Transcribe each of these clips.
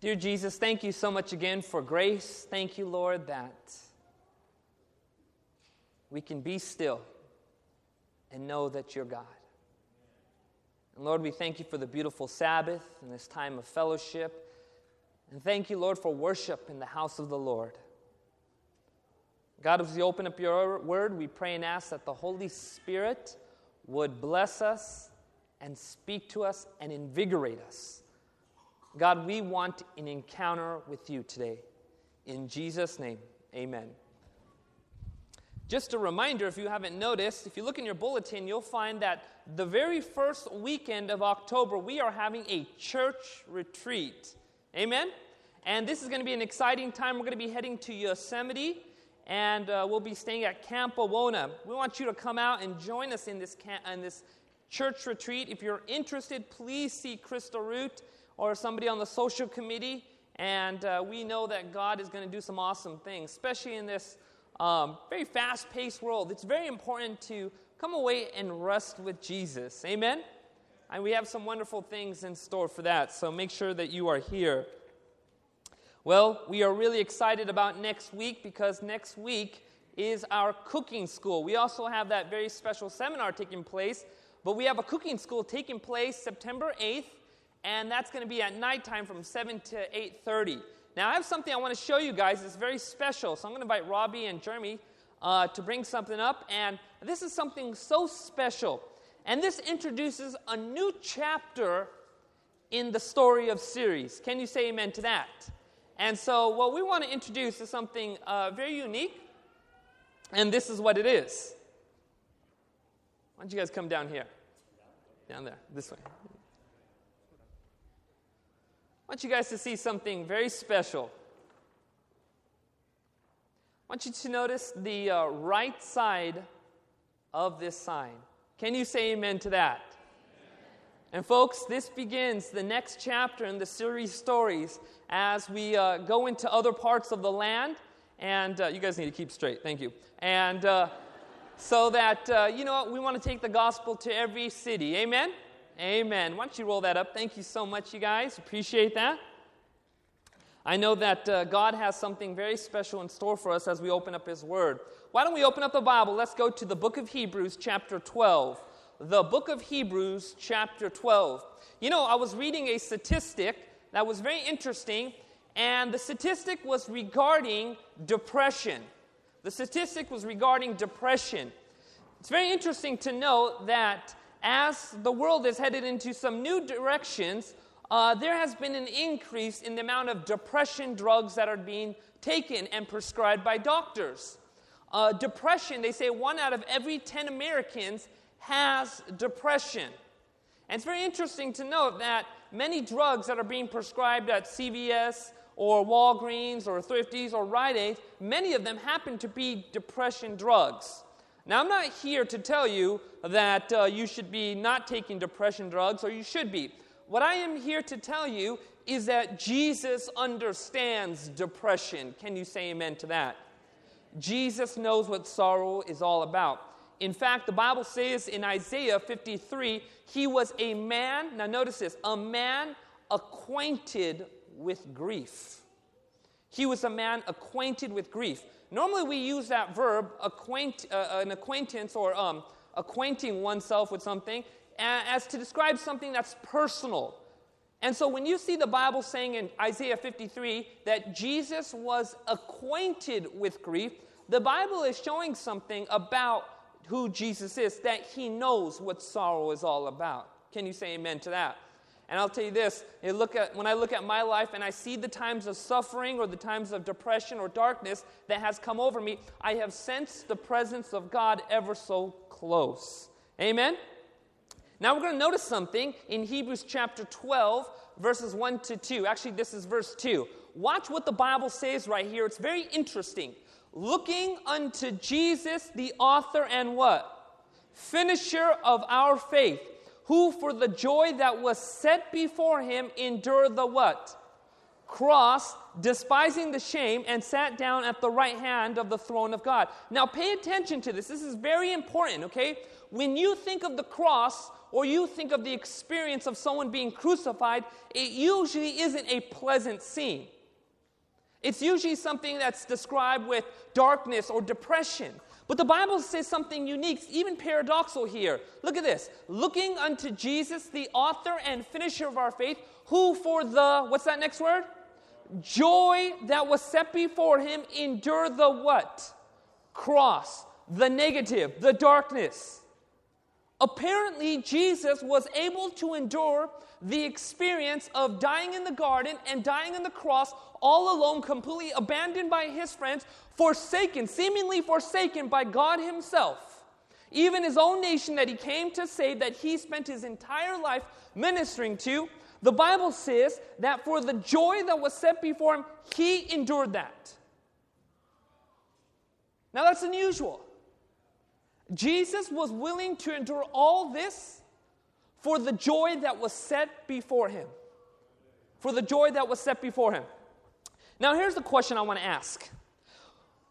Dear Jesus, thank you so much again for grace. Thank you, Lord, that we can be still and know that you're God. And Lord, we thank you for the beautiful Sabbath and this time of fellowship. And thank you, Lord, for worship in the house of the Lord. God, as we open up your word, we pray and ask that the Holy Spirit would bless us and speak to us and invigorate us. God, we want an encounter with you today. In Jesus' name, amen. Just a reminder, if you haven't noticed, if you look in your bulletin, you'll find that the very first weekend of October, we are having a church retreat. Amen? And this is going to be an exciting time. We're going to be heading to Yosemite, and uh, we'll be staying at Camp Wawona. We want you to come out and join us in this, camp, in this church retreat. If you're interested, please see Crystal Root or somebody on the social committee. And uh, we know that God is going to do some awesome things, especially in this um, very fast paced world. It's very important to come away and rest with Jesus. Amen? And we have some wonderful things in store for that. So make sure that you are here. Well, we are really excited about next week because next week is our cooking school. We also have that very special seminar taking place, but we have a cooking school taking place September 8th, and that's going to be at nighttime from 7 to 8:30. Now, I have something I want to show you guys. It's very special, so I'm going to invite Robbie and Jeremy uh, to bring something up, and this is something so special. And this introduces a new chapter in the story of Ceres. Can you say amen to that? And so, what we want to introduce is something uh, very unique, and this is what it is. Why don't you guys come down here? Down there, this way. I want you guys to see something very special. I want you to notice the uh, right side of this sign. Can you say amen to that? And, folks, this begins the next chapter in the Ceres stories as we uh, go into other parts of the land. And uh, you guys need to keep straight. Thank you. And uh, so that, uh, you know, we want to take the gospel to every city. Amen? Amen. Why don't you roll that up? Thank you so much, you guys. Appreciate that. I know that uh, God has something very special in store for us as we open up His Word. Why don't we open up the Bible? Let's go to the book of Hebrews, chapter 12 the book of Hebrews, chapter 12. You know, I was reading a statistic that was very interesting, and the statistic was regarding depression. The statistic was regarding depression. It's very interesting to note that as the world is headed into some new directions, uh, there has been an increase in the amount of depression drugs that are being taken and prescribed by doctors. Uh, depression, they say one out of every 10 Americans has depression. And it's very interesting to note that many drugs that are being prescribed at CVS or Walgreens or Thrifties or Rite Aid, many of them happen to be depression drugs. Now, I'm not here to tell you that uh, you should be not taking depression drugs or you should be. What I am here to tell you is that Jesus understands depression. Can you say amen to that? Jesus knows what sorrow is all about. In fact, the Bible says in Isaiah 53, he was a man, now notice this, a man acquainted with grief. He was a man acquainted with grief. Normally, we use that verb, acquaint, uh, an acquaintance or um, acquainting oneself with something, as to describe something that's personal. And so, when you see the Bible saying in Isaiah 53 that Jesus was acquainted with grief, the Bible is showing something about who Jesus is, that he knows what sorrow is all about. Can you say amen to that? And I'll tell you this you look at, when I look at my life and I see the times of suffering or the times of depression or darkness that has come over me, I have sensed the presence of God ever so close. Amen? Now we're going to notice something in Hebrews chapter 12, verses 1 to 2. Actually, this is verse 2. Watch what the Bible says right here. It's very interesting looking unto Jesus, the author and what? Finisher of our faith, who for the joy that was set before him endured the what? cross, despising the shame, and sat down at the right hand of the throne of God. Now, pay attention to this. This is very important, okay? When you think of the cross or you think of the experience of someone being crucified, it usually isn't a pleasant scene. It's usually something that's described with darkness or depression. But the Bible says something unique, even paradoxical here. Look at this. Looking unto Jesus, the author and finisher of our faith, who for the, what's that next word? Joy that was set before him, endure the what? Cross, the negative, the darkness. Apparently, Jesus was able to endure the experience of dying in the garden and dying on the cross all alone, completely abandoned by his friends, forsaken, seemingly forsaken by God himself. Even his own nation that he came to save, that he spent his entire life ministering to, the Bible says that for the joy that was set before him, he endured that. Now that's unusual. Jesus was willing to endure all this for the joy that was set before him. For the joy that was set before him. Now, here's the question I want to ask.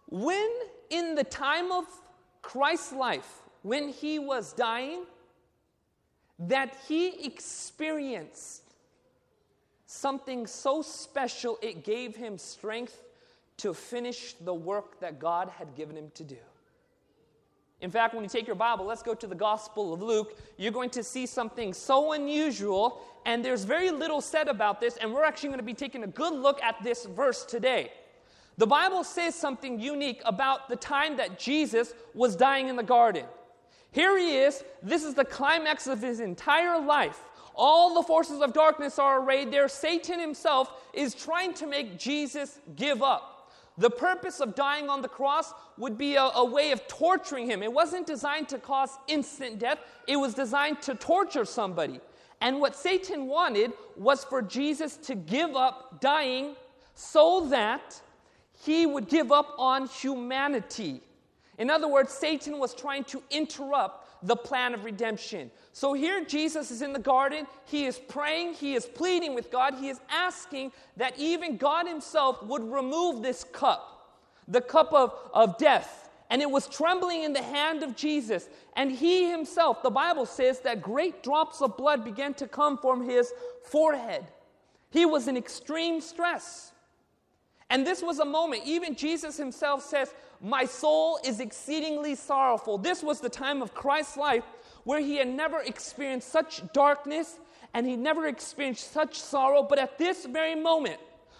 When, in the time of Christ's life, when he was dying, that he experienced something so special, it gave him strength to finish the work that God had given him to do. In fact, when you take your Bible, let's go to the Gospel of Luke. You're going to see something so unusual, and there's very little said about this, and we're actually going to be taking a good look at this verse today. The Bible says something unique about the time that Jesus was dying in the garden. Here he is, this is the climax of his entire life. All the forces of darkness are arrayed there. Satan himself is trying to make Jesus give up. The purpose of dying on the cross would be a, a, way of torturing him. It wasn't designed to cause instant death, it was designed to torture somebody. And what Satan wanted was for Jesus to give up dying so that he would give up on humanity. In other words, Satan was trying to interrupt the plan of redemption. So here Jesus is in the garden. He is praying. He is pleading with God. He is asking that even God Himself would remove this cup, the cup of, of death. And it was trembling in the hand of Jesus. And He Himself, the Bible says that great drops of blood began to come from His forehead. He was in extreme stress. And this was a moment, even Jesus himself says, My soul is exceedingly sorrowful. This was the time of Christ's life where he had never experienced such darkness and he never experienced such sorrow. But at this very moment,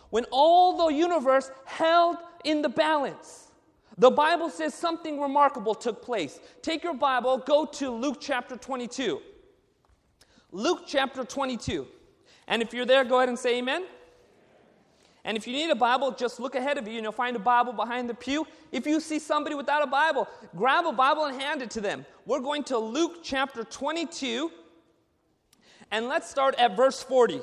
when all the universe held in the balance, the Bible says something remarkable took place. Take your Bible, go to Luke chapter 22. Luke chapter 22. And if you're there, go ahead and say amen. And if you need a Bible, just look ahead of you and you'll find a Bible behind the pew. If you see somebody without a Bible, grab a Bible and hand it to them. We're going to Luke chapter 22, and let's start at verse 40.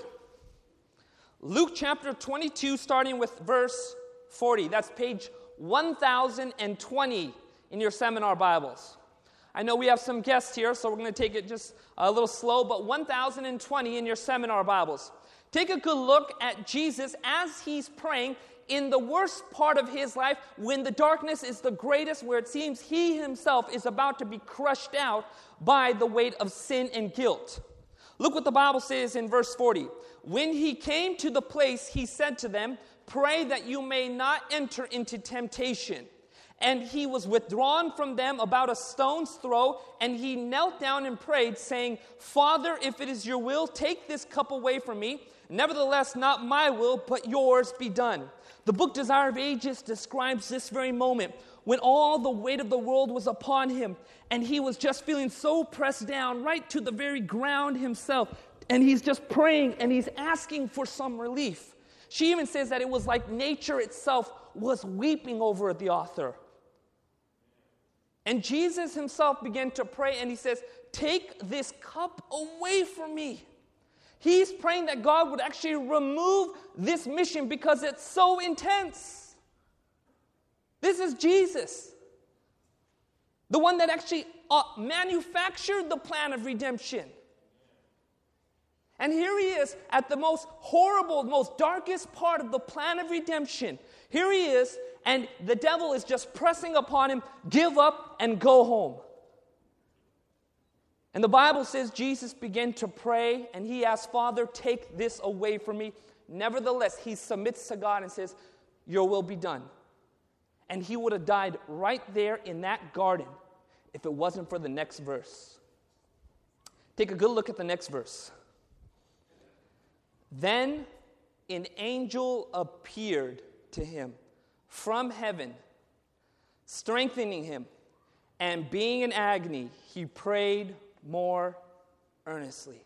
Luke chapter 22, starting with verse 40. That's page 1020 in your seminar Bibles. I know we have some guests here, so we're going to take it just a little slow, but 1020 in your seminar Bibles. Take a good look at Jesus as he's praying in the worst part of his life when the darkness is the greatest, where it seems he himself is about to be crushed out by the weight of sin and guilt. Look what the Bible says in verse 40. When he came to the place, he said to them, Pray that you may not enter into temptation. And he was withdrawn from them about a stone's throw, and he knelt down and prayed, saying, Father, if it is your will, take this cup away from me. Nevertheless, not my will, but yours be done. The book Desire of Ages describes this very moment when all the weight of the world was upon him and he was just feeling so pressed down right to the very ground himself. And he's just praying and he's asking for some relief. She even says that it was like nature itself was weeping over the author. And Jesus himself began to pray and he says, Take this cup away from me. He's praying that God would actually remove this mission because it's so intense. This is Jesus, the one that actually uh, manufactured the plan of redemption. And here he is at the most horrible, most darkest part of the plan of redemption. Here he is, and the devil is just pressing upon him give up and go home. And the Bible says Jesus began to pray and he asked, Father, take this away from me. Nevertheless, he submits to God and says, Your will be done. And he would have died right there in that garden if it wasn't for the next verse. Take a good look at the next verse. Then an angel appeared to him from heaven, strengthening him, and being in agony, he prayed more earnestly.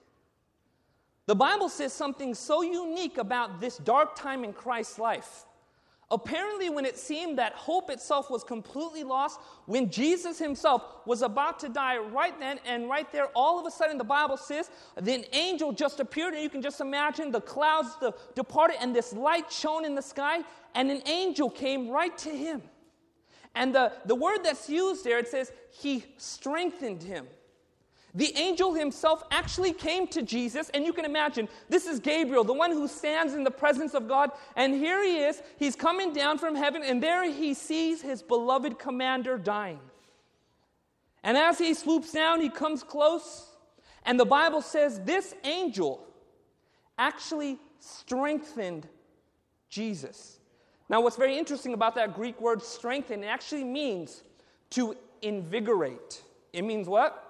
The Bible says something so unique about this dark time in Christ's life. Apparently, when it seemed that hope itself was completely lost, when Jesus himself was about to die right then and right there, all of a sudden the Bible says, the angel just appeared, and you can just imagine the clouds the, departed and this light shone in the sky, and an angel came right to him. And the, the word that's used there, it says, he strengthened him. The angel himself actually came to Jesus, and you can imagine this is Gabriel, the one who stands in the presence of God. And here he is, he's coming down from heaven, and there he sees his beloved commander dying. And as he swoops down, he comes close, and the Bible says this angel actually strengthened Jesus. Now, what's very interesting about that Greek word strengthen, it actually means to invigorate. It means what?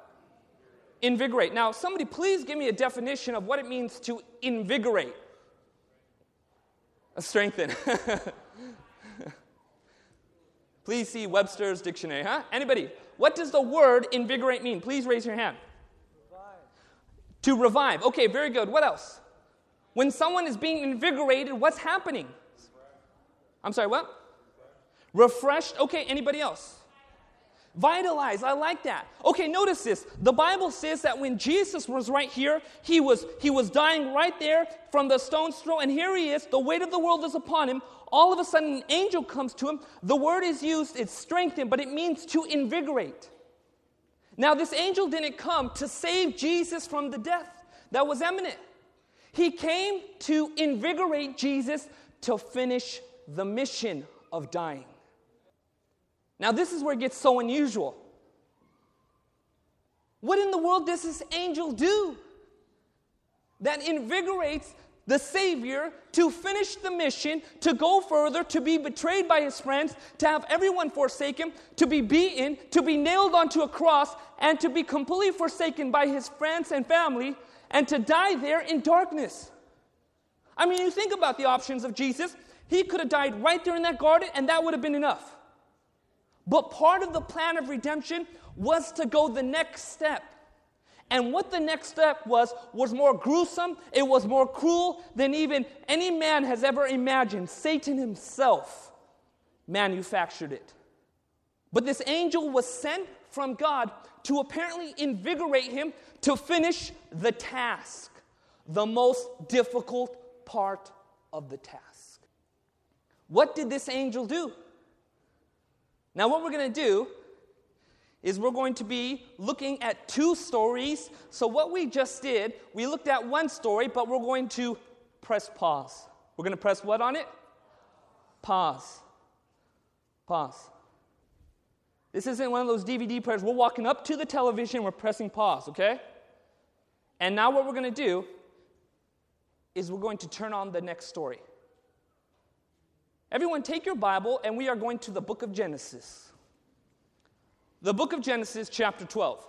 Invigorate. Now, somebody please give me a definition of what it means to invigorate. A strengthen. please see Webster's dictionary, huh? Anybody? What does the word invigorate mean? Please raise your hand. Revive. To revive. Okay, very good. What else? When someone is being invigorated, what's happening? I'm sorry, what? Refreshed. Okay, anybody else? Vitalize, I like that. Okay, notice this. The Bible says that when Jesus was right here, he was he was dying right there from the stone's throw, and here he is, the weight of the world is upon him. All of a sudden, an angel comes to him. The word is used, it's strengthened, but it means to invigorate. Now, this angel didn't come to save Jesus from the death that was imminent. He came to invigorate Jesus to finish the mission of dying. Now, this is where it gets so unusual. What in the world does this angel do that invigorates the Savior to finish the mission, to go further, to be betrayed by his friends, to have everyone forsake him, to be beaten, to be nailed onto a cross, and to be completely forsaken by his friends and family, and to die there in darkness? I mean, you think about the options of Jesus. He could have died right there in that garden, and that would have been enough. But part of the plan of redemption was to go the next step. And what the next step was, was more gruesome, it was more cruel than even any man has ever imagined. Satan himself manufactured it. But this angel was sent from God to apparently invigorate him to finish the task, the most difficult part of the task. What did this angel do? Now, what we're going to do is we're going to be looking at two stories. So, what we just did, we looked at one story, but we're going to press pause. We're going to press what on it? Pause. Pause. This isn't one of those DVD players. We're walking up to the television, we're pressing pause, okay? And now, what we're going to do is we're going to turn on the next story. Everyone, take your Bible, and we are going to the book of Genesis. The book of Genesis, chapter 12.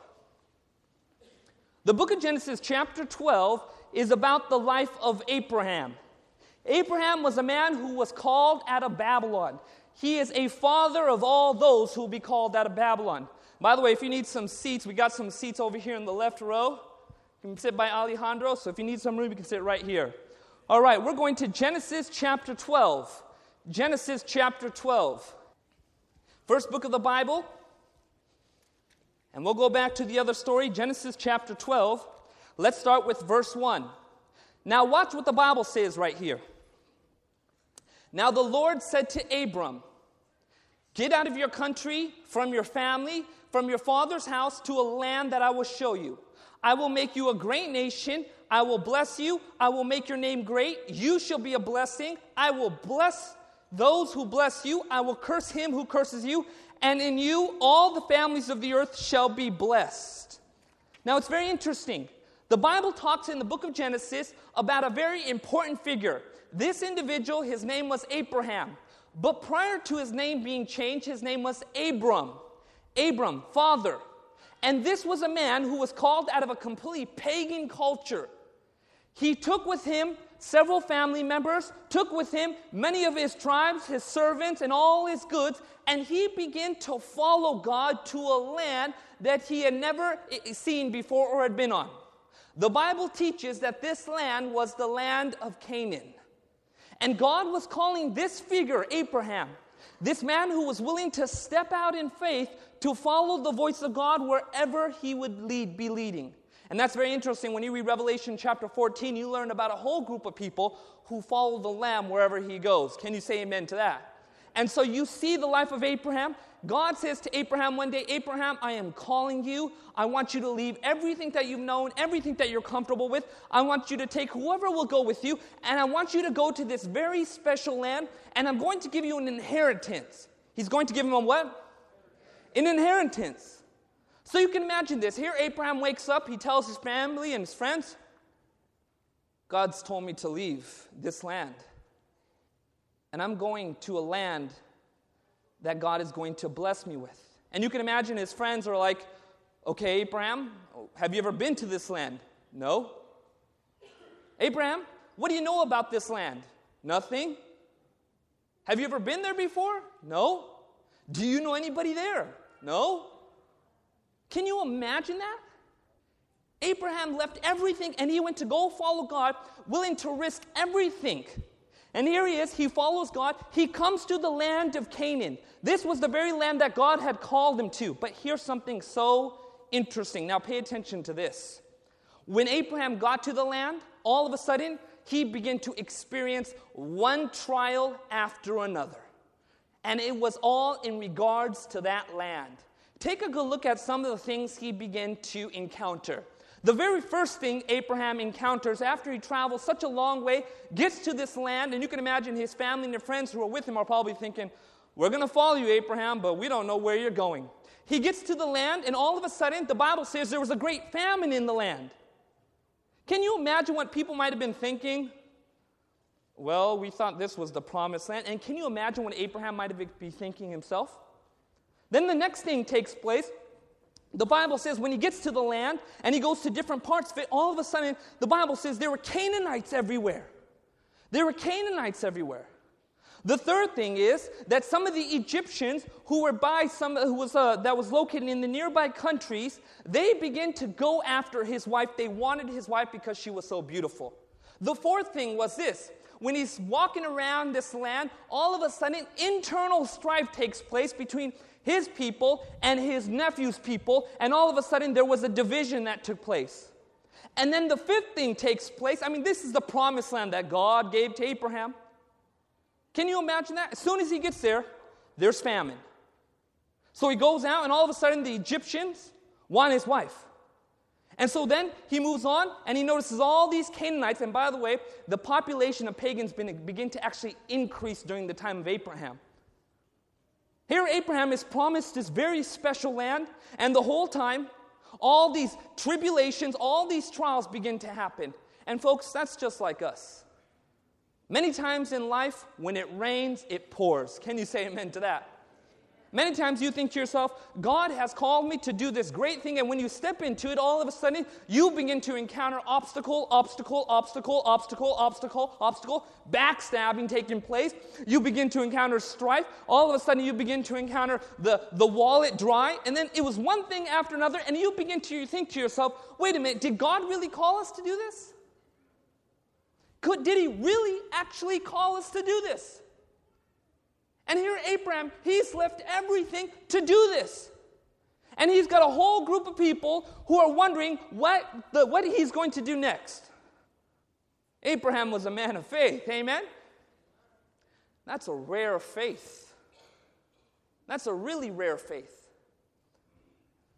The book of Genesis, chapter 12, is about the life of Abraham. Abraham was a man who was called out of Babylon. He is a father of all those who will be called out of Babylon. By the way, if you need some seats, we got some seats over here in the left row. You can sit by Alejandro, so if you need some room, you can sit right here. All right, we're going to Genesis chapter 12. Genesis chapter 12. First book of the Bible. And we'll go back to the other story, Genesis chapter 12. Let's start with verse 1. Now, watch what the Bible says right here. Now, the Lord said to Abram, Get out of your country, from your family, from your father's house, to a land that I will show you. I will make you a great nation. I will bless you. I will make your name great. You shall be a blessing. I will bless those who bless you. I will curse him who curses you. And in you, all the families of the earth shall be blessed. Now, it's very interesting. The Bible talks in the book of Genesis about a very important figure. This individual, his name was Abraham. But prior to his name being changed, his name was Abram. Abram, father. And this was a man who was called out of a complete pagan culture. He took with him several family members, took with him many of his tribes, his servants, and all his goods, and he began to follow God to a land that he had never eh, eh, seen before or had been on. The Bible teaches that this land was the land of Canaan. And God was calling this figure, Abraham, this man who was willing to step out in faith to follow the voice of God wherever he would lead, be leading. And that's very interesting. When you read Revelation chapter 14, you learn about a whole group of people who follow the Lamb wherever he goes. Can you say amen to that? And so you see the life of Abraham. God says to Abraham one day, Abraham, I am calling you. I want you to leave everything that you've known, everything that you're comfortable with. I want you to take whoever will go with you, and I want you to go to this very special land, and I'm going to give you an inheritance. He's going to give him a what? An inheritance. So you can imagine this. Here, Abraham wakes up, he tells his family and his friends, God's told me to leave this land. And I'm going to a land that God is going to bless me with. And you can imagine his friends are like, Okay, Abraham, have you ever been to this land? No. Abraham, what do you know about this land? Nothing. Have you ever been there before? No. Do you know anybody there? No. Can you imagine that? Abraham left everything and he went to go follow God, willing to risk everything. And here he is, he follows God. He comes to the land of Canaan. This was the very land that God had called him to. But here's something so interesting. Now, pay attention to this. When Abraham got to the land, all of a sudden, he began to experience one trial after another. And it was all in regards to that land. Take a good look at some of the things he began to encounter. The very first thing Abraham encounters after he travels such a long way, gets to this land, and you can imagine his family and their friends who are with him are probably thinking, We're going to follow you, Abraham, but we don't know where you're going. He gets to the land, and all of a sudden, the Bible says there was a great famine in the land. Can you imagine what people might have been thinking? Well, we thought this was the promised land. And can you imagine what Abraham might have been thinking himself? Then the next thing takes place. The Bible says when he gets to the land and he goes to different parts of it, all of a sudden, the Bible says there were Canaanites everywhere. There were Canaanites everywhere. The third thing is that some of the Egyptians who were by some who was uh, that was located in the nearby countries, they begin to go after his wife. They wanted his wife because she was so beautiful. The fourth thing was this: when he's walking around this land, all of a sudden internal strife takes place between his people and his nephew's people, and all of a sudden there was a division that took place. And then the fifth thing takes place. I mean, this is the promised land that God gave to Abraham. Can you imagine that? As soon as he gets there, there's famine. So he goes out, and all of a sudden the Egyptians want his wife. And so then he moves on and he notices all these Canaanites. And by the way, the population of pagans begin to actually increase during the time of Abraham. Here, Abraham is promised this very special land, and the whole time, all these tribulations, all these trials begin to happen. And, folks, that's just like us. Many times in life, when it rains, it pours. Can you say amen to that? Many times you think to yourself, God has called me to do this great thing, and when you step into it, all of a sudden you begin to encounter obstacle, obstacle, obstacle, obstacle, obstacle, obstacle, backstabbing taking place. You begin to encounter strife. All of a sudden you begin to encounter the, the wallet dry, and then it was one thing after another, and you begin to think to yourself, wait a minute, did God really call us to do this? Could, did He really actually call us to do this? And here, Abraham, he's left everything to do this. And he's got a whole group of people who are wondering what, the, what he's going to do next. Abraham was a man of faith, amen? That's a rare faith. That's a really rare faith.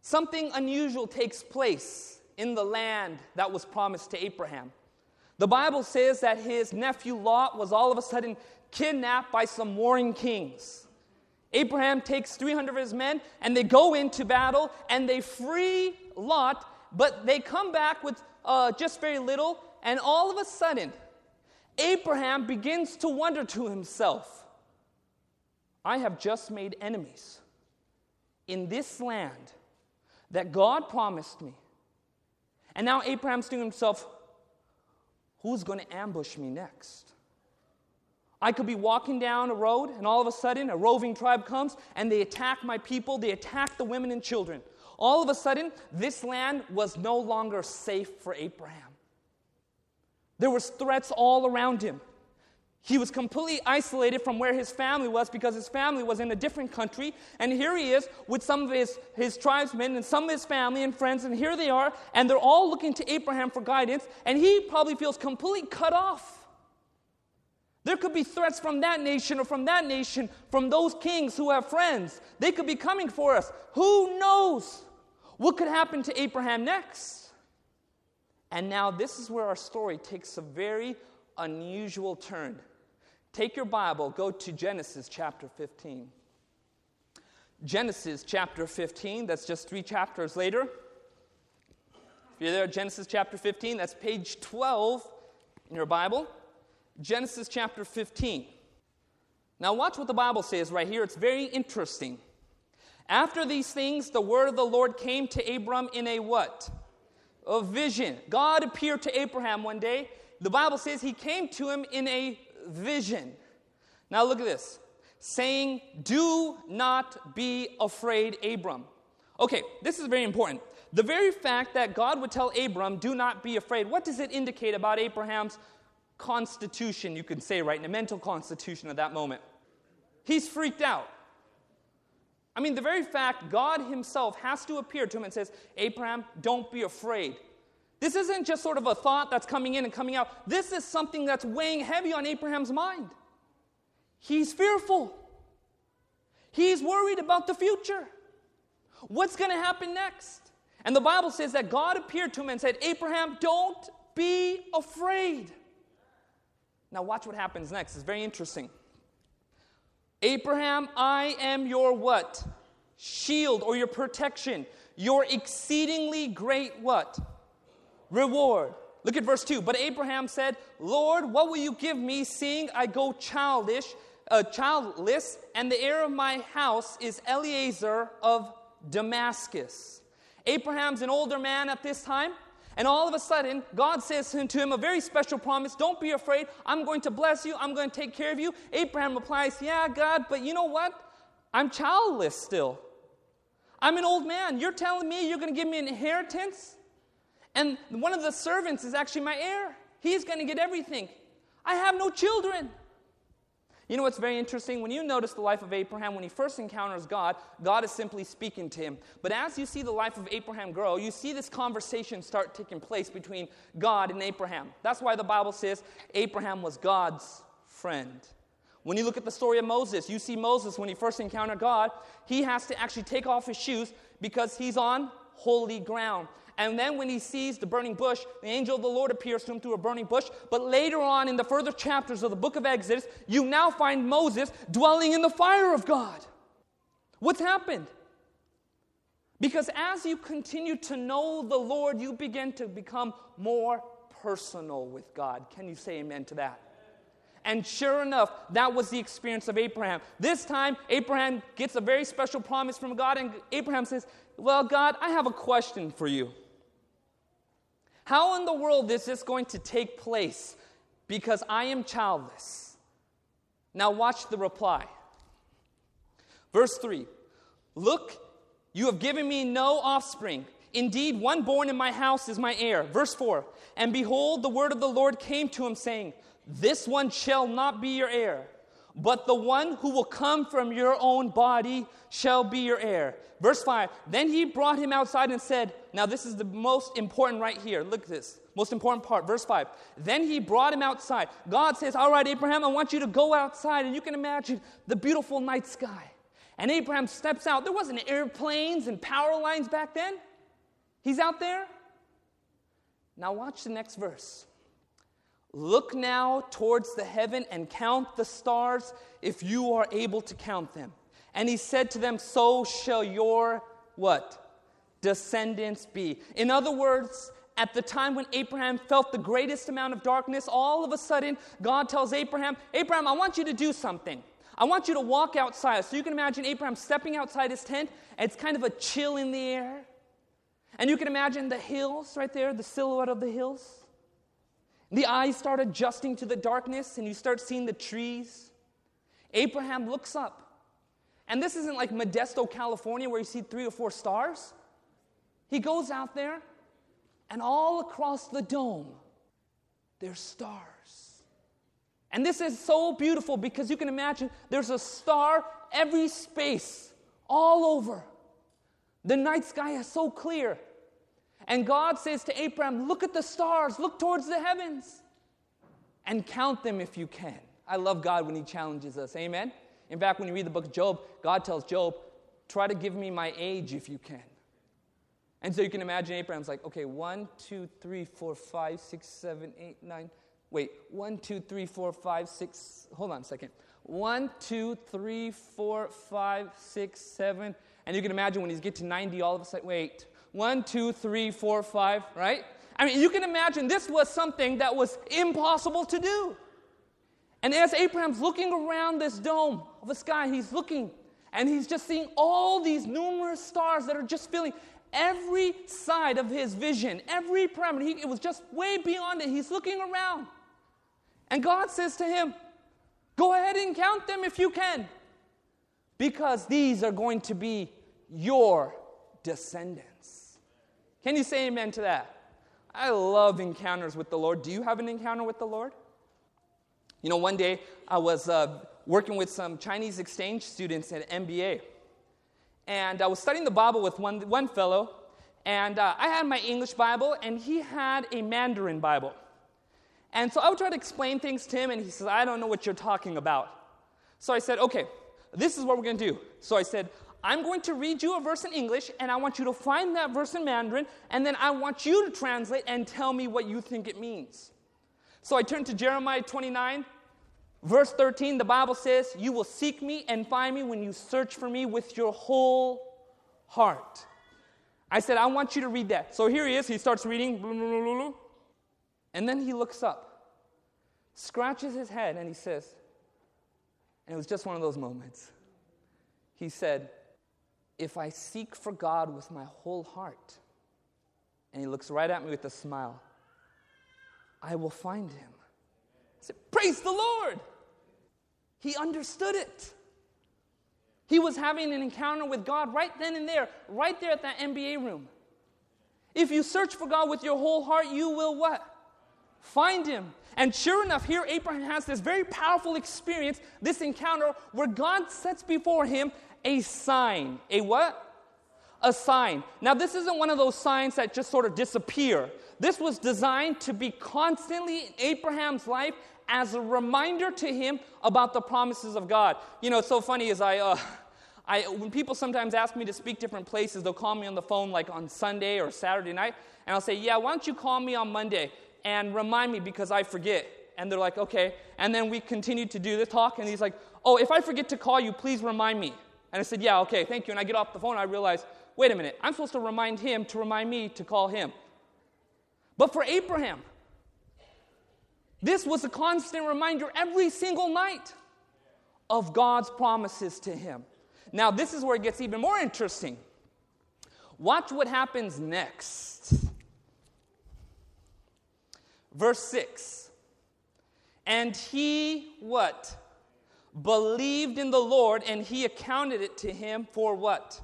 Something unusual takes place in the land that was promised to Abraham. The Bible says that his nephew Lot was all of a sudden kidnapped by some warring kings. Abraham takes 300 of his men and they go into battle and they free Lot, but they come back with uh, just very little. And all of a sudden, Abraham begins to wonder to himself I have just made enemies in this land that God promised me. And now Abraham's thinking to himself, who's going to ambush me next? I could be walking down a road, and all of a sudden, a roving tribe comes and they attack my people. They attack the women and children. All of a sudden, this land was no longer safe for Abraham. There was threats all around him. He was completely isolated from where his family was because his family was in a different country. And here he is with some of his, his tribesmen and some of his family and friends. And here they are, and they're all looking to Abraham for guidance. And he probably feels completely cut off. There could be threats from that nation or from that nation, from those kings who have friends. They could be coming for us. Who knows what could happen to Abraham next? And now, this is where our story takes a very unusual turn. Take your Bible, go to Genesis chapter 15. Genesis chapter 15, that's just three chapters later. If you're there, Genesis chapter 15, that's page 12 in your Bible. Genesis chapter 15. Now, watch what the Bible says right here. It's very interesting. After these things, the word of the Lord came to Abram in a what? A vision. God appeared to Abraham one day. The Bible says he came to him in a vision. Now look at this saying, Do not be afraid, Abram. Okay, this is very important. The very fact that God would tell Abram, Do not be afraid, what does it indicate about Abraham's constitution, you could say, right? In a mental constitution at that moment? He's freaked out. I mean, the very fact God Himself has to appear to him and says, Abraham, don't be afraid. This isn't just sort of a thought that's coming in and coming out. This is something that's weighing heavy on Abraham's mind. He's fearful. He's worried about the future. What's going to happen next? And the Bible says that God appeared to him and said, Abraham, don't be afraid. Now, watch what happens next. It's very interesting. Abraham, I am your what? Shield or your protection. Your exceedingly great what? reward. Look at verse 2. But Abraham said, Lord, what will you give me, seeing I go childish, uh, childless, and the heir of my house is Eliezer of Damascus? Abraham's an older man at this time. And all of a sudden, God says to him a very special promise Don't be afraid. I'm going to bless you. I'm going to take care of you. Abraham replies, Yeah, God, but you know what? I'm childless still. I'm an old man. You're telling me you're going to give me an inheritance? And one of the servants is actually my heir. He's going to get everything. I have no children. You know what's very interesting? When you notice the life of Abraham, when he first encounters God, God is simply speaking to him. But as you see the life of Abraham grow, you see this conversation start taking place between God and Abraham. That's why the Bible says Abraham was God's friend. When you look at the story of Moses, you see Moses, when he first encountered God, he has to actually take off his shoes because he's on holy ground. And then when he sees the burning bush, the angel of the Lord appears to him through a burning bush. But later on in the further chapters of the book of Exodus, you now find Moses dwelling in the fire of God. What's happened? Because as you continue to know the Lord, you begin to become more personal with God. Can you say amen to that? And sure enough, that was the experience of Abraham. This time, Abraham gets a very special promise from God, and Abraham says, Well, God, I have a question for you. How in the world is this going to take place? Because I am childless. Now, watch the reply. Verse 3 Look, you have given me no offspring. Indeed, one born in my house is my heir. Verse 4 And behold, the word of the Lord came to him, saying, This one shall not be your heir but the one who will come from your own body shall be your heir. Verse 5 Then he brought him outside and said, Now this is the most important right here. Look at this. Most important part. Verse 5 Then he brought him outside. God says, All right, Abraham, I want you to go outside. And you can imagine the beautiful night sky. And Abraham steps out. There wasn't airplanes and power lines back then. He's out there. Now, watch the next verse. Look now towards the heaven and count the stars if you are able to count them. And he said to them, So shall your what? Descendants be. In other words, at the time when Abraham felt the greatest amount of darkness, all of a sudden, God tells Abraham, Abraham, I want you to do something. I want you to walk outside. So you can imagine Abraham stepping outside his tent, and it's kind of a chill in the air. And you can imagine the hills right there, the silhouette of the hills. The eyes start adjusting to the darkness, and you start seeing the trees. Abraham looks up. And this isn't like Modesto, California, where you see three or four stars. He goes out there, and all across the dome, there's stars. And this is so beautiful because you can imagine there's a star every space, all over. The night sky is so clear. And God says to Abraham, Look at the stars, look towards the heavens, and count them if you can. I love God when He challenges us. Amen? In fact, when you read the book of Job, God tells Job, Try to give me my age if you can. And so you can imagine Abraham's like, okay, one, two, three, four, five, six, seven, eight, nine. Wait, one, two, three, four, five, six. Hold on a second. One, two, three, four, five, six, seven. And you can imagine when he's get to 90, all of a sudden, wait, one, two, three, four, five, right? I mean, you can imagine this was something that was impossible to do. And as Abraham's looking around this dome of the sky, he's looking and he's just seeing all these numerous stars that are just filling every side of his vision, every parameter. He, it was just way beyond it. He's looking around. And God says to him, Go ahead and count them if you can, because these are going to be your descendants. Can you say amen to that? I love encounters with the Lord. Do you have an encounter with the Lord? You know, one day I was uh, working with some Chinese exchange students at MBA. And I was studying the Bible with one, one fellow, and uh, I had my English Bible, and he had a Mandarin Bible. And so I would try to explain things to him, and he says, I don't know what you're talking about. So I said, okay, this is what we're going to do. So I said, I'm going to read you a verse in English, and I want you to find that verse in Mandarin, and then I want you to translate and tell me what you think it means. So I turn to Jeremiah 29, verse 13. The Bible says, You will seek me and find me when you search for me with your whole heart. I said, I want you to read that. So here he is. He starts reading, and then he looks up, scratches his head, and he says, and it was just one of those moments. He said, if I seek for God with my whole heart, and he looks right at me with a smile, I will find him. I said, Praise the Lord! He understood it. He was having an encounter with God right then and there, right there at that MBA room. If you search for God with your whole heart, you will what? Find him. And sure enough, here Abraham has this very powerful experience, this encounter where God sets before him a sign. A what? A sign. Now, this isn't one of those signs that just sort of disappear. This was designed to be constantly in Abraham's life as a reminder to him about the promises of God. You know, it's so funny as I, uh, I, when people sometimes ask me to speak different places, they'll call me on the phone like on Sunday or Saturday night, and I'll say, Yeah, why don't you call me on Monday and remind me because I forget. And they're like, Okay. And then we continue to do the talk, and he's like, Oh, if I forget to call you, please remind me. And I said, Yeah, okay, thank you. And I get off the phone, I realize, wait a minute, I'm supposed to remind him to remind me to call him. But for Abraham, this was a constant reminder every single night of God's promises to him. Now, this is where it gets even more interesting. Watch what happens next. Verse 6. And he what? Believed in the Lord and he accounted it to him for what?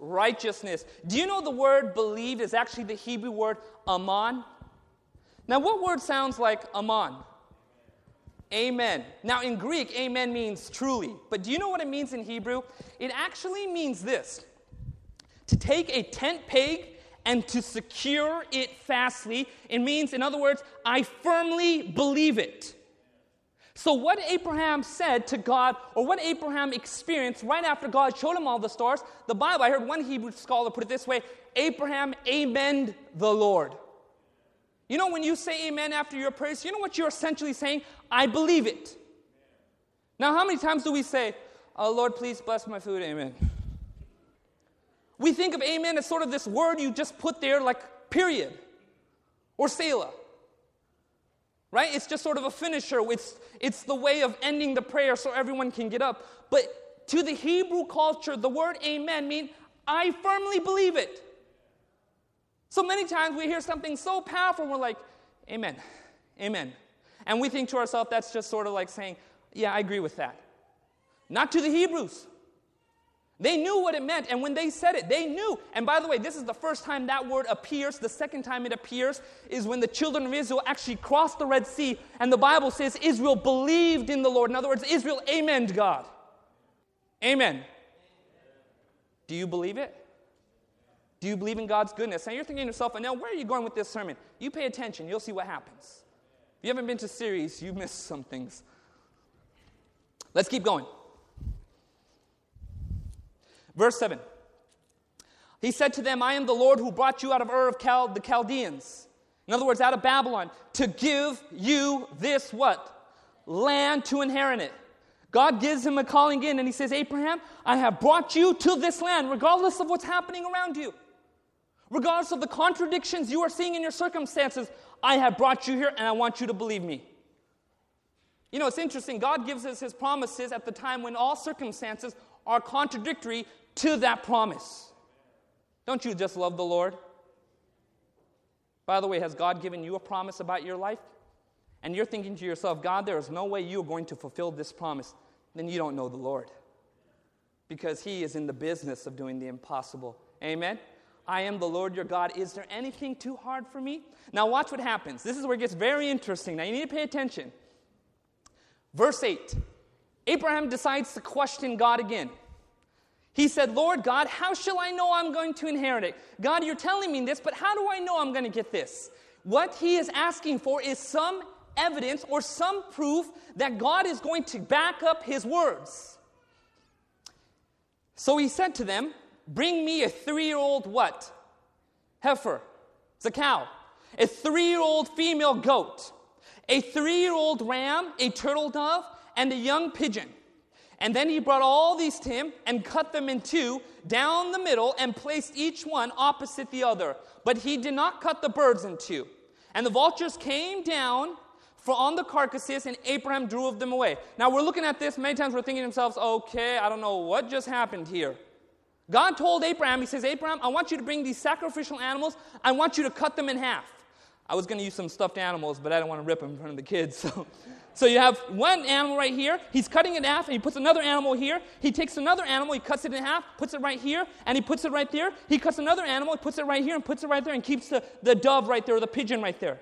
Righteousness. Do you know the word believed is actually the Hebrew word aman? Now, what word sounds like aman? Amen. Now, in Greek, amen means truly. But do you know what it means in Hebrew? It actually means this to take a tent peg and to secure it fastly. It means, in other words, I firmly believe it. So, what Abraham said to God, or what Abraham experienced right after God showed him all the stars, the Bible, I heard one Hebrew scholar put it this way Abraham amened the Lord. You know, when you say amen after your prayers, you know what you're essentially saying? I believe it. Now, how many times do we say, oh, Lord, please bless my food, amen? We think of amen as sort of this word you just put there, like period, or Selah. Right? It's just sort of a finisher. It's, it's the way of ending the prayer so everyone can get up. But to the Hebrew culture, the word amen means I firmly believe it. So many times we hear something so powerful, we're like, Amen, Amen. And we think to ourselves, that's just sort of like saying, Yeah, I agree with that. Not to the Hebrews. They knew what it meant, and when they said it, they knew. And by the way, this is the first time that word appears. The second time it appears is when the children of Israel actually crossed the Red Sea, and the Bible says Israel believed in the Lord. In other words, Israel amened God. Amen. Do you believe it? Do you believe in God's goodness? Now you're thinking to yourself, now where are you going with this sermon? You pay attention, you'll see what happens. If you haven't been to series, you missed some things. Let's keep going. Verse 7. He said to them, I am the Lord who brought you out of Ur of Chal- the Chaldeans. In other words, out of Babylon, to give you this what? Land to inherit it. God gives him a calling in and he says, Abraham, I have brought you to this land, regardless of what's happening around you. Regardless of the contradictions you are seeing in your circumstances, I have brought you here and I want you to believe me. You know, it's interesting. God gives us his promises at the time when all circumstances are contradictory to that promise. Don't you just love the Lord? By the way, has God given you a promise about your life? And you're thinking to yourself, God, there is no way you're going to fulfill this promise. Then you don't know the Lord. Because He is in the business of doing the impossible. Amen? I am the Lord your God. Is there anything too hard for me? Now, watch what happens. This is where it gets very interesting. Now, you need to pay attention. Verse 8 Abraham decides to question God again. He said, Lord God, how shall I know I'm going to inherit it? God, you're telling me this, but how do I know I'm going to get this? What he is asking for is some evidence or some proof that God is going to back up his words. So he said to them, Bring me a three year old what? Heifer. It's a cow. A three year old female goat. A three year old ram, a turtle dove, and a young pigeon. And then he brought all these to him and cut them in two down the middle and placed each one opposite the other. But he did not cut the birds in two. And the vultures came down for on the carcasses, and Abraham drove them away. Now we're looking at this, many times we're thinking to ourselves, okay, I don't know what just happened here. God told Abraham, He says, Abraham, I want you to bring these sacrificial animals, I want you to cut them in half. I was going to use some stuffed animals, but I don't want to rip them in front of the kids. So, so you have one animal right here, he's cutting it in half, and he puts another animal here. He takes another animal, he cuts it in half, puts it right here, and he puts it right there. He cuts another animal, he puts it right here, and puts it right there, and keeps the, the dove right there, or the pigeon right there.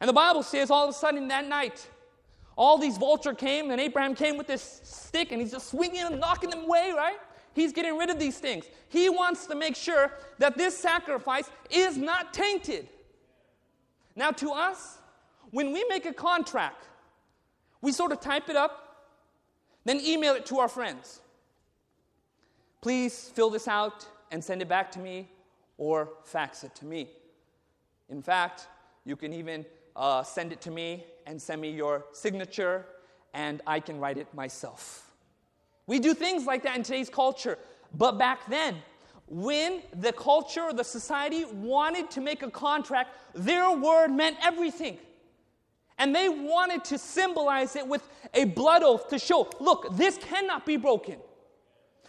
And the Bible says all of a sudden that night, all these vulture came, and Abraham came with this stick, and he's just swinging and knocking them away, right? He's getting rid of these things. He wants to make sure that this sacrifice is not tainted. Now, to us, when we make a contract, we sort of type it up, then email it to our friends. Please fill this out and send it back to me or fax it to me. In fact, you can even uh, send it to me and send me your signature, and I can write it myself. We do things like that in today's culture, but back then, when the culture or the society wanted to make a contract, their word meant everything. And they wanted to symbolize it with a blood oath to show, look, this cannot be broken.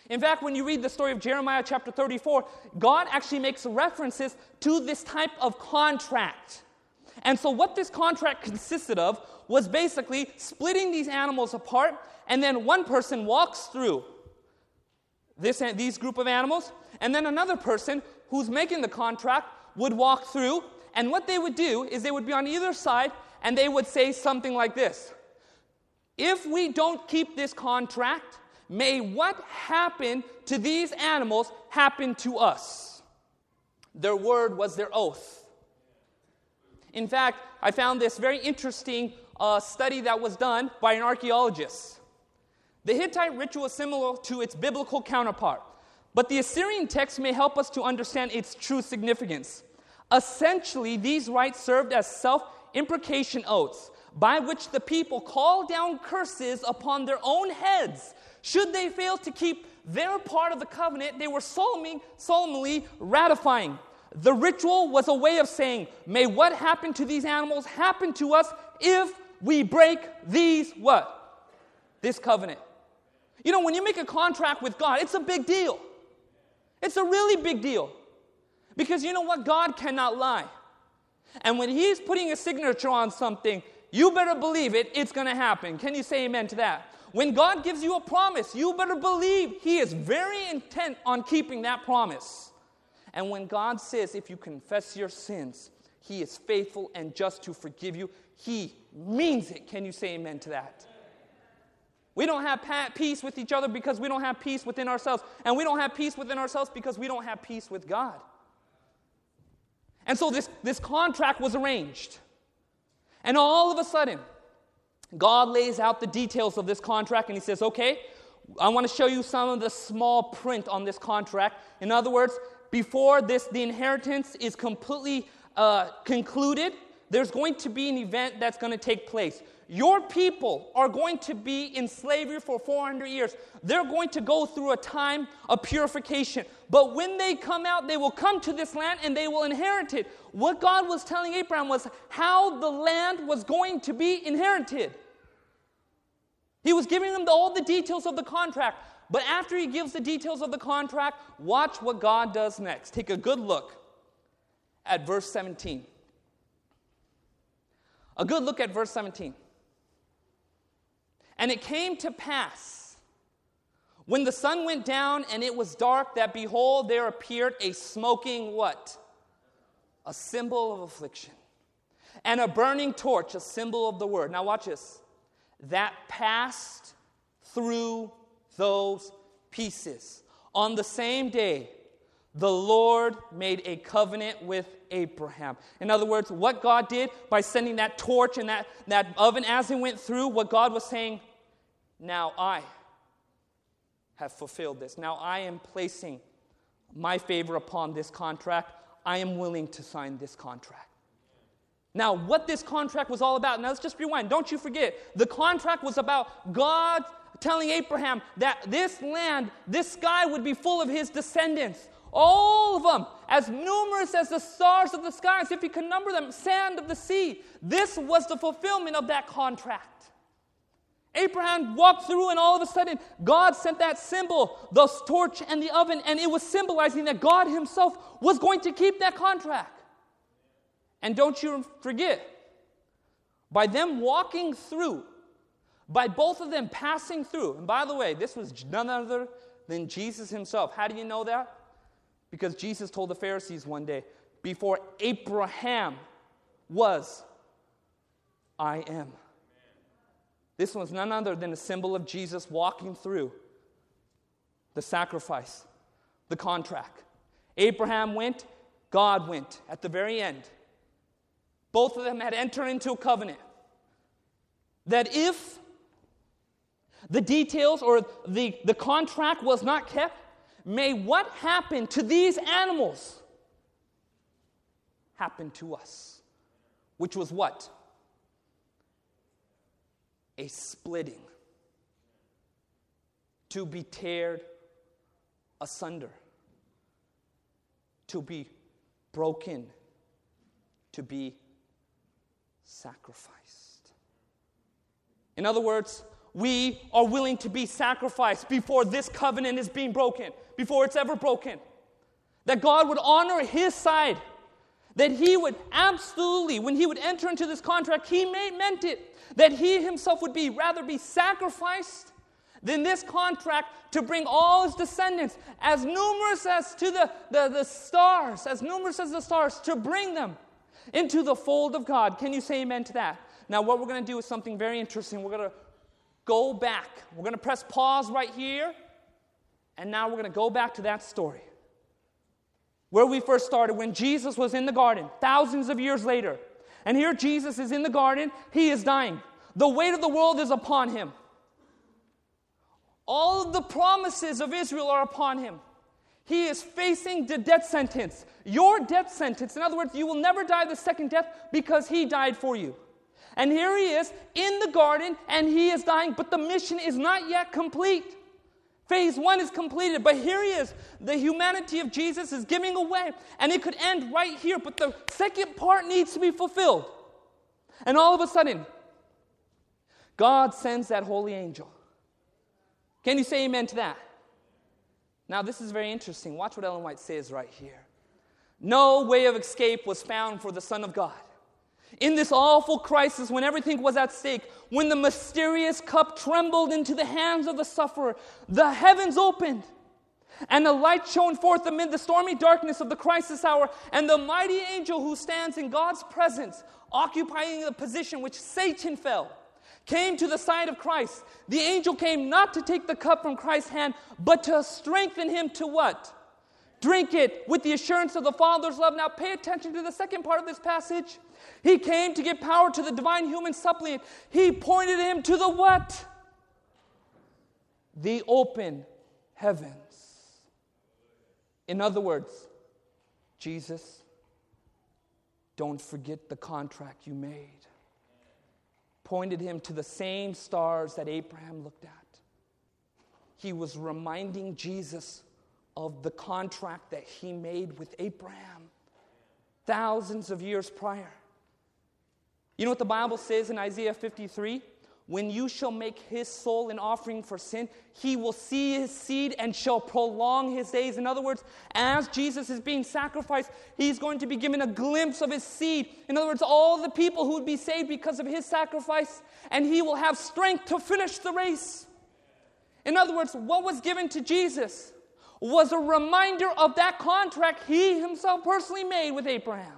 In fact, when you read the story of Jeremiah chapter 34, God actually makes references to this type of contract. And so, what this contract consisted of was basically splitting these animals apart, and then one person walks through this, these group of animals, and then another person who's making the contract would walk through, and what they would do is they would be on either side, and they would say something like this If we don't keep this contract, may what happened to these animals happen to us. Their word was their oath. In fact, I found this very interesting uh, study that was done by an archaeologist. The Hittite ritual is similar to its biblical counterpart, but the Assyrian text may help us to understand its true significance. Essentially, these rites served as self imprecation oaths by which the people called down curses upon their own heads should they fail to keep their part of the covenant they were solemnly, solemnly ratifying. The ritual was a way of saying, May what happened to these animals happen to us if we break these what? This covenant. You know, when you make a contract with God, it's a big deal. It's a really big deal. Because you know what? God cannot lie. And when He's putting a signature on something, you better believe it, it's going to happen. Can you say amen to that? When God gives you a promise, you better believe He is very intent on keeping that promise. And when God says, if you confess your sins, He is faithful and just to forgive you, He means it. Can you say amen to that? We don't have peace with each other because we don't have peace within ourselves. And we don't have peace within ourselves because we don't have peace with God. And so this, this contract was arranged. And all of a sudden, God lays out the details of this contract and he says, okay, I want to show you some of the small print on this contract. In other words, before this, the inheritance is completely uh, concluded, there's going to be an event that's going to take place. Your people are going to be in slavery for 400 years. They're going to go through a time of purification. But when they come out, they will come to this land and they will inherit it. What God was telling Abraham was how the land was going to be inherited. He was giving them the, all the details of the contract. But after he gives the details of the contract, watch what God does next. Take a good look at verse 17. A good look at verse 17. And it came to pass when the sun went down and it was dark that behold there appeared a smoking what? A symbol of affliction. And a burning torch, a symbol of the word. Now watch this. That passed through those pieces. On the same day, the Lord made a covenant with Abraham. In other words, what God did by sending that torch and that, that oven as it went through, what God was saying, now I have fulfilled this. Now I am placing my favor upon this contract. I am willing to sign this contract. Now, what this contract was all about, now let's just rewind. Don't you forget, the contract was about God telling Abraham that this land, this sky would be full of his descendants. All of them, as numerous as the stars of the skies, if you can number them, sand of the sea. This was the fulfillment of that contract. Abraham walked through, and all of a sudden, God sent that symbol, the torch and the oven, and it was symbolizing that God Himself was going to keep that contract. And don't you forget, by them walking through, by both of them passing through, and by the way, this was none other than Jesus Himself. How do you know that? Because Jesus told the Pharisees one day, Before Abraham was, I am. This was none other than a symbol of Jesus walking through the sacrifice, the contract. Abraham went, God went at the very end. Both of them had entered into a covenant that if the details or the, the contract was not kept, may what happened to these animals happen to us. Which was what? A splitting. To be teared asunder. To be broken. To be sacrificed. In other words, we are willing to be sacrificed before this covenant is being broken, before it's ever broken. That God would honor his side. That he would absolutely, when he would enter into this contract, he meant it. That he himself would be rather be sacrificed than this contract to bring all his descendants, as numerous as to the, the, the stars, as numerous as the stars, to bring them into the fold of God. Can you say amen to that? Now, what we're going to do is something very interesting. We're going to go back. We're going to press pause right here. And now we're going to go back to that story. Where we first started, when Jesus was in the garden, thousands of years later. And here Jesus is in the garden, he is dying. The weight of the world is upon him. All of the promises of Israel are upon him. He is facing the death sentence. Your death sentence. In other words, you will never die the second death because he died for you. And here he is in the garden and he is dying, but the mission is not yet complete. Phase one is completed, but here he is. The humanity of Jesus is giving away, and it could end right here, but the second part needs to be fulfilled. And all of a sudden, God sends that holy angel. Can you say amen to that? Now, this is very interesting. Watch what Ellen White says right here. No way of escape was found for the Son of God. In this awful crisis, when everything was at stake, when the mysterious cup trembled into the hands of the sufferer, the heavens opened, and a light shone forth amid the stormy darkness of the crisis hour, and the mighty angel who stands in God's presence, occupying the position which Satan fell, came to the side of Christ. The angel came not to take the cup from Christ's hand, but to strengthen him to what? Drink it with the assurance of the Father's love. Now, pay attention to the second part of this passage. He came to give power to the divine human suppliant. He pointed him to the what? The open heavens. In other words, Jesus, don't forget the contract you made. Pointed him to the same stars that Abraham looked at. He was reminding Jesus of the contract that he made with Abraham thousands of years prior. You know what the Bible says in Isaiah 53? When you shall make his soul an offering for sin, he will see his seed and shall prolong his days. In other words, as Jesus is being sacrificed, he's going to be given a glimpse of his seed. In other words, all the people who would be saved because of his sacrifice, and he will have strength to finish the race. In other words, what was given to Jesus was a reminder of that contract he himself personally made with Abraham.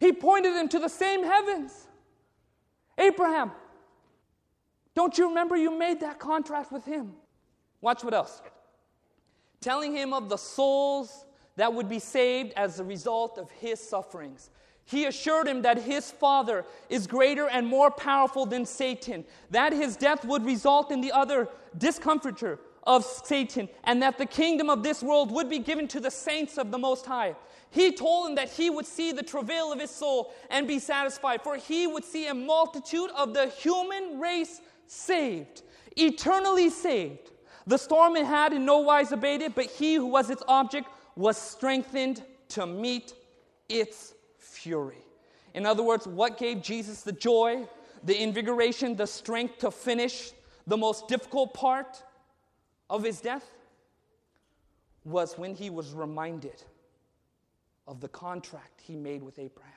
He pointed him to the same heavens. Abraham, don't you remember you made that contract with him? Watch what else. Telling him of the souls that would be saved as a result of his sufferings. He assured him that his Father is greater and more powerful than Satan, that his death would result in the other discomfiture of Satan, and that the kingdom of this world would be given to the saints of the Most High. He told him that he would see the travail of his soul and be satisfied, for he would see a multitude of the human race saved, eternally saved. The storm it had in no wise abated, but he who was its object was strengthened to meet its fury. In other words, what gave Jesus the joy, the invigoration, the strength to finish the most difficult part? of his death was when he was reminded of the contract he made with Abraham.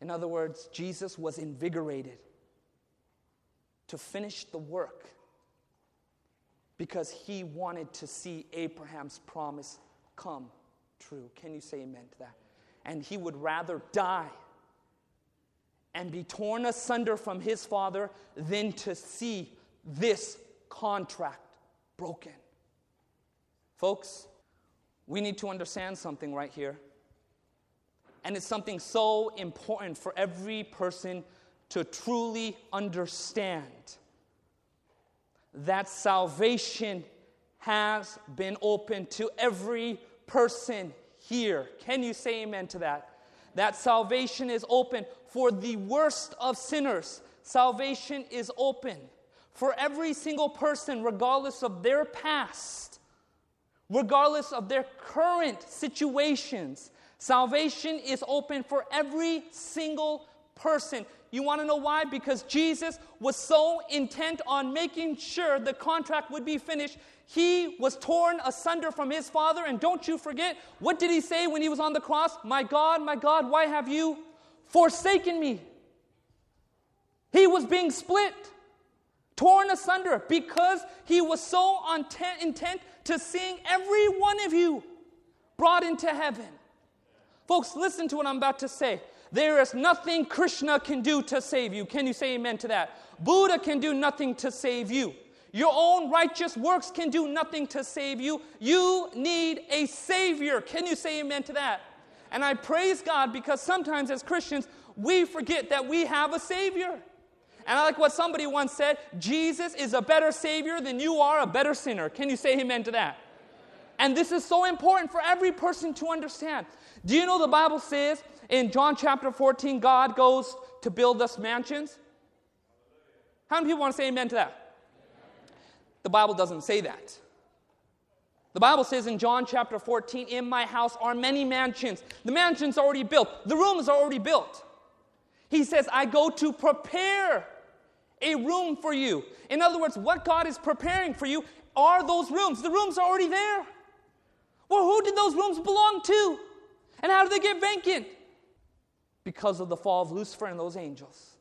In other words, Jesus was invigorated to finish the work because he wanted to see Abraham's promise come true. Can you say amen to that? And he would rather die and be torn asunder from his father than to see this contract broken. Folks, we need to understand something right here. And it's something so important for every person to truly understand that salvation has been open to every person here. Can you say amen to that? That salvation is open for the worst of sinners. Salvation is open for every single person, regardless of their past, regardless of their current situations. Salvation is open for every single person. You want to know why? Because Jesus was so intent on making sure the contract would be finished. He was torn asunder from his Father. And don't you forget, what did he say when he was on the cross? My God, my God, why have you forsaken me? He was being split torn asunder because he was so intent to seeing every one of you brought into heaven. Folks, listen to what I'm about to say. There is nothing Krishna can do to save you. Can you say amen to that? Buddha can do nothing to save you. Your own righteous works can do nothing to save you. You need a Savior. Can you say amen to that? And I praise God because sometimes as Christians, we forget that we have a Savior. And I like what somebody once said Jesus is a better Savior than you are a better sinner. Can you say amen to that? And this is so important for every person to understand. Do you know the Bible says in John chapter 14, God goes to build us mansions? How many people want to say amen to that? The Bible doesn't say that. The Bible says in John chapter 14, In my house are many mansions. The mansion's already built, the room is already built. He says, I go to prepare a room for you. In other words, what God is preparing for you are those rooms. The rooms are already there. Well, who did those rooms belong to? And how do they get vacant? Because of the fall of Lucifer and those angels.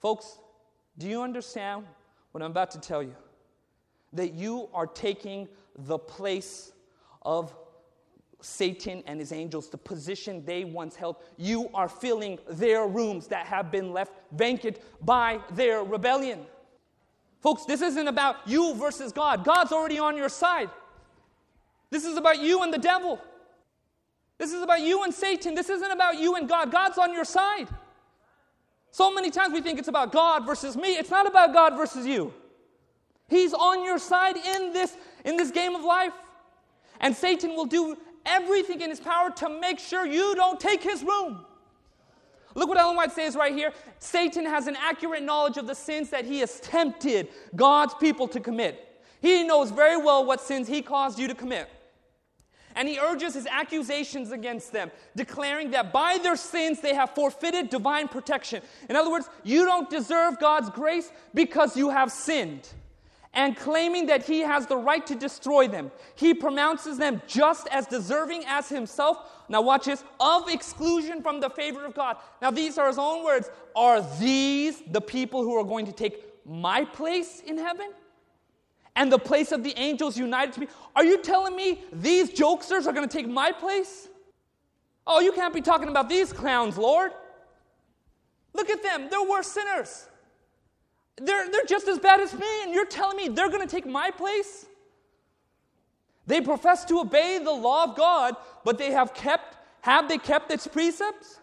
Folks, do you understand what I'm about to tell you? That you are taking the place of Satan and his angels, the position they once held. You are filling their rooms that have been left vacant by their rebellion. Folks, this isn't about you versus God. God's already on your side. This is about you and the devil. This is about you and Satan. This isn't about you and God. God's on your side. So many times we think it's about God versus me. It's not about God versus you. He's on your side in this, in this game of life. And Satan will do everything in his power to make sure you don't take his room. Look what Ellen White says right here. Satan has an accurate knowledge of the sins that he has tempted God's people to commit. He knows very well what sins he caused you to commit. And he urges his accusations against them, declaring that by their sins they have forfeited divine protection. In other words, you don't deserve God's grace because you have sinned and claiming that he has the right to destroy them. He pronounces them just as deserving as himself. Now, watch this of exclusion from the favor of God. Now, these are his own words. Are these the people who are going to take my place in heaven? And the place of the angels united to me? Are you telling me these jokesters are going to take my place? Oh, you can't be talking about these clowns, Lord. Look at them, they're worse sinners. They're, they're just as bad as me, and you're telling me they're going to take my place? They profess to obey the law of God, but they have kept, have they kept its precepts?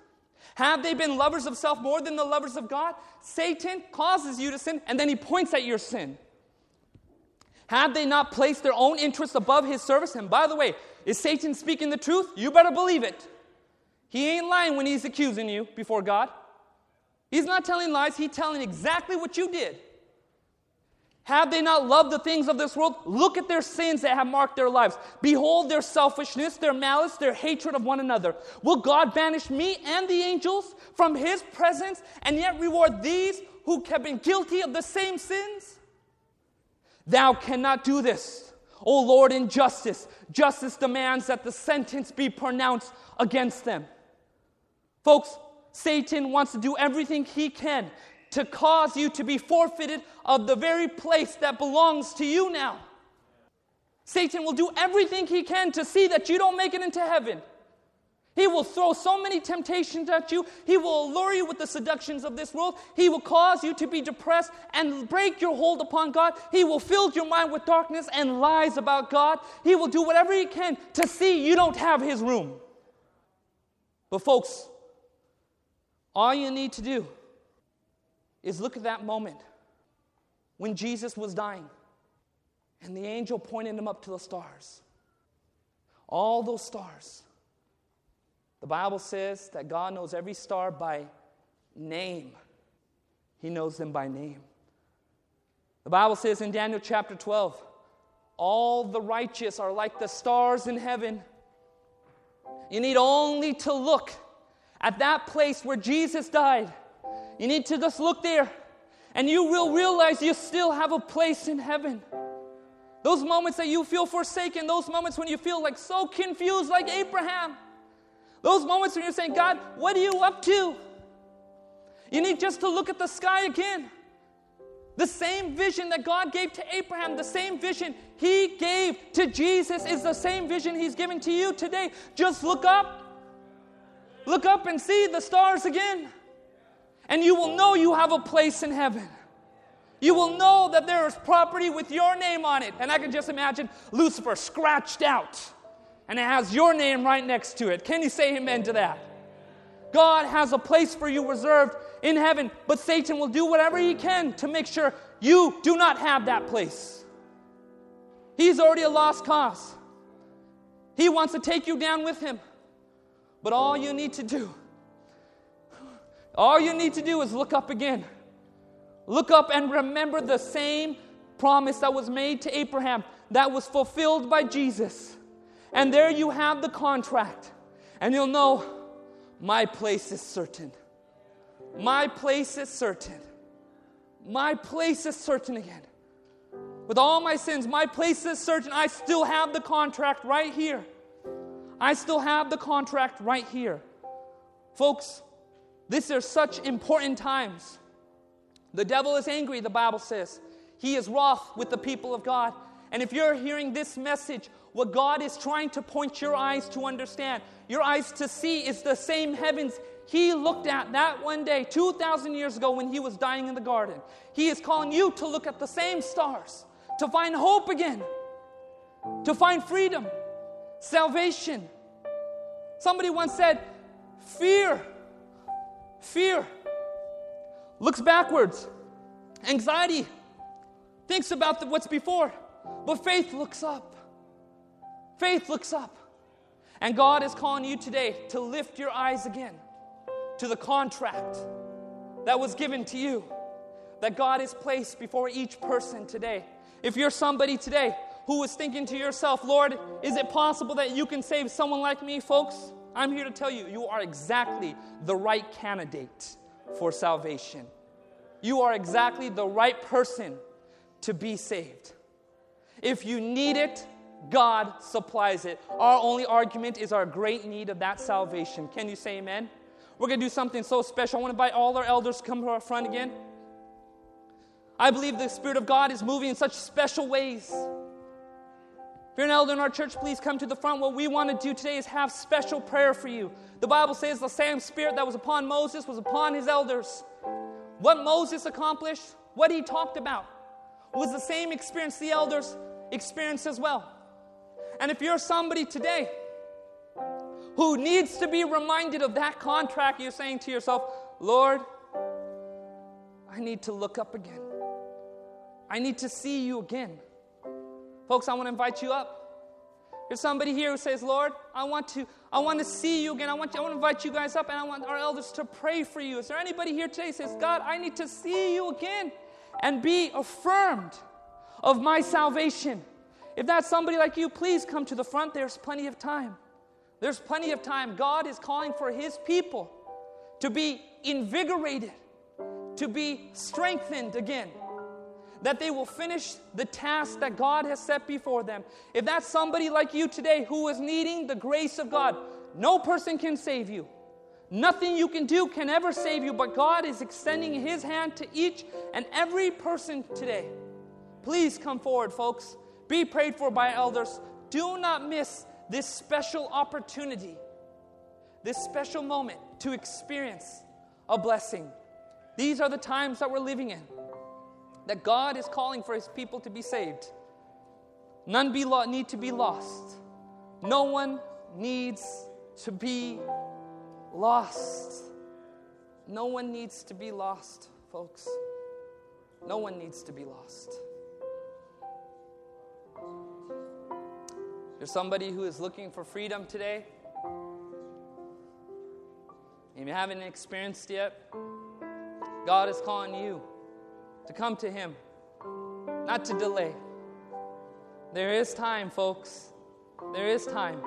Have they been lovers of self more than the lovers of God? Satan causes you to sin, and then he points at your sin. Have they not placed their own interests above his service? And by the way, is Satan speaking the truth? You better believe it. He ain't lying when he's accusing you before God. He's not telling lies, he's telling exactly what you did. Have they not loved the things of this world? Look at their sins that have marked their lives. Behold their selfishness, their malice, their hatred of one another. Will God banish me and the angels from his presence and yet reward these who have been guilty of the same sins? Thou cannot do this. O Lord, in justice, justice demands that the sentence be pronounced against them. Folks, Satan wants to do everything he can to cause you to be forfeited of the very place that belongs to you now. Satan will do everything he can to see that you don't make it into heaven. He will throw so many temptations at you. He will allure you with the seductions of this world. He will cause you to be depressed and break your hold upon God. He will fill your mind with darkness and lies about God. He will do whatever he can to see you don't have his room. But, folks, all you need to do is look at that moment when Jesus was dying and the angel pointed him up to the stars. All those stars. The Bible says that God knows every star by name, He knows them by name. The Bible says in Daniel chapter 12, all the righteous are like the stars in heaven. You need only to look at that place where Jesus died. You need to just look there, and you will realize you still have a place in heaven. Those moments that you feel forsaken, those moments when you feel like so confused, like Abraham, those moments when you're saying, God, what are you up to? You need just to look at the sky again. The same vision that God gave to Abraham, the same vision He gave to Jesus, is the same vision He's giving to you today. Just look up. Look up and see the stars again. And you will know you have a place in heaven. You will know that there is property with your name on it. And I can just imagine Lucifer scratched out, and it has your name right next to it. Can you say amen to that? God has a place for you reserved in heaven, but Satan will do whatever he can to make sure you do not have that place. He's already a lost cause. He wants to take you down with Him. But all you need to do, all you need to do is look up again. Look up and remember the same promise that was made to Abraham that was fulfilled by Jesus. And there you have the contract. And you'll know my place is certain. My place is certain. My place is certain again. With all my sins, my place is certain. I still have the contract right here. I still have the contract right here. Folks, these are such important times. The devil is angry, the Bible says. He is wroth with the people of God. And if you're hearing this message, what God is trying to point your eyes to understand, your eyes to see, is the same heavens He looked at that one day, 2,000 years ago, when He was dying in the garden. He is calling you to look at the same stars, to find hope again, to find freedom, salvation. Somebody once said, Fear, fear looks backwards, anxiety thinks about the, what's before, but faith looks up. Faith looks up. And God is calling you today to lift your eyes again to the contract that was given to you, that God has placed before each person today. If you're somebody today who was thinking to yourself, Lord, is it possible that you can save someone like me, folks? I'm here to tell you, you are exactly the right candidate for salvation. You are exactly the right person to be saved. If you need it, God supplies it. Our only argument is our great need of that salvation. Can you say amen? We're going to do something so special. I want to invite all our elders to come to our front again. I believe the Spirit of God is moving in such special ways. If you're an elder in our church, please come to the front. What we want to do today is have special prayer for you. The Bible says the same Spirit that was upon Moses was upon his elders. What Moses accomplished, what he talked about, was the same experience the elders experienced as well. And if you're somebody today who needs to be reminded of that contract, you're saying to yourself, Lord, I need to look up again. I need to see you again. Folks, I want to invite you up. There's somebody here who says, Lord, I want to, I want to see you again. I want, to, I want to invite you guys up and I want our elders to pray for you. Is there anybody here today who says, God, I need to see you again and be affirmed of my salvation? If that's somebody like you, please come to the front. There's plenty of time. There's plenty of time. God is calling for His people to be invigorated, to be strengthened again, that they will finish the task that God has set before them. If that's somebody like you today who is needing the grace of God, no person can save you. Nothing you can do can ever save you, but God is extending His hand to each and every person today. Please come forward, folks. Be prayed for by elders. Do not miss this special opportunity, this special moment to experience a blessing. These are the times that we're living in, that God is calling for His people to be saved. None be lo- need to be lost. No one needs to be lost. No one needs to be lost, folks. No one needs to be lost. There's somebody who is looking for freedom today. And you haven't experienced yet. God is calling you to come to Him, not to delay. There is time, folks. There is time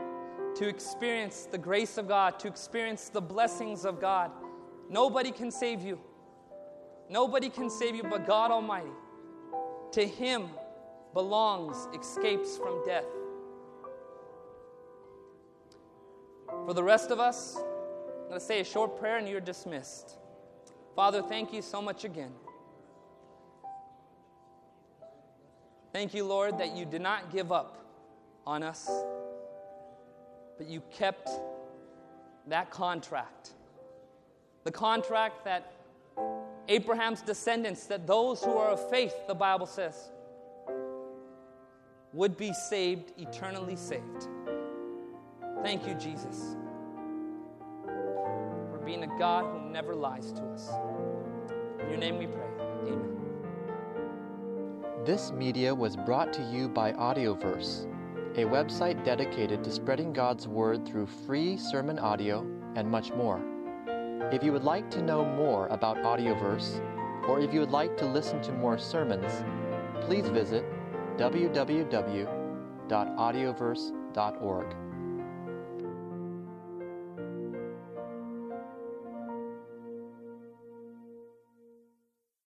to experience the grace of God, to experience the blessings of God. Nobody can save you. Nobody can save you but God Almighty. To Him belongs escapes from death. For the rest of us, I'm going to say a short prayer and you're dismissed. Father, thank you so much again. Thank you, Lord, that you did not give up on us, but you kept that contract. The contract that Abraham's descendants, that those who are of faith, the Bible says, would be saved, eternally saved. Thank you, Jesus, for being a God who never lies to us. In your name we pray. Amen. This media was brought to you by Audioverse, a website dedicated to spreading God's Word through free sermon audio and much more. If you would like to know more about Audioverse, or if you would like to listen to more sermons, please visit www.audioverse.org.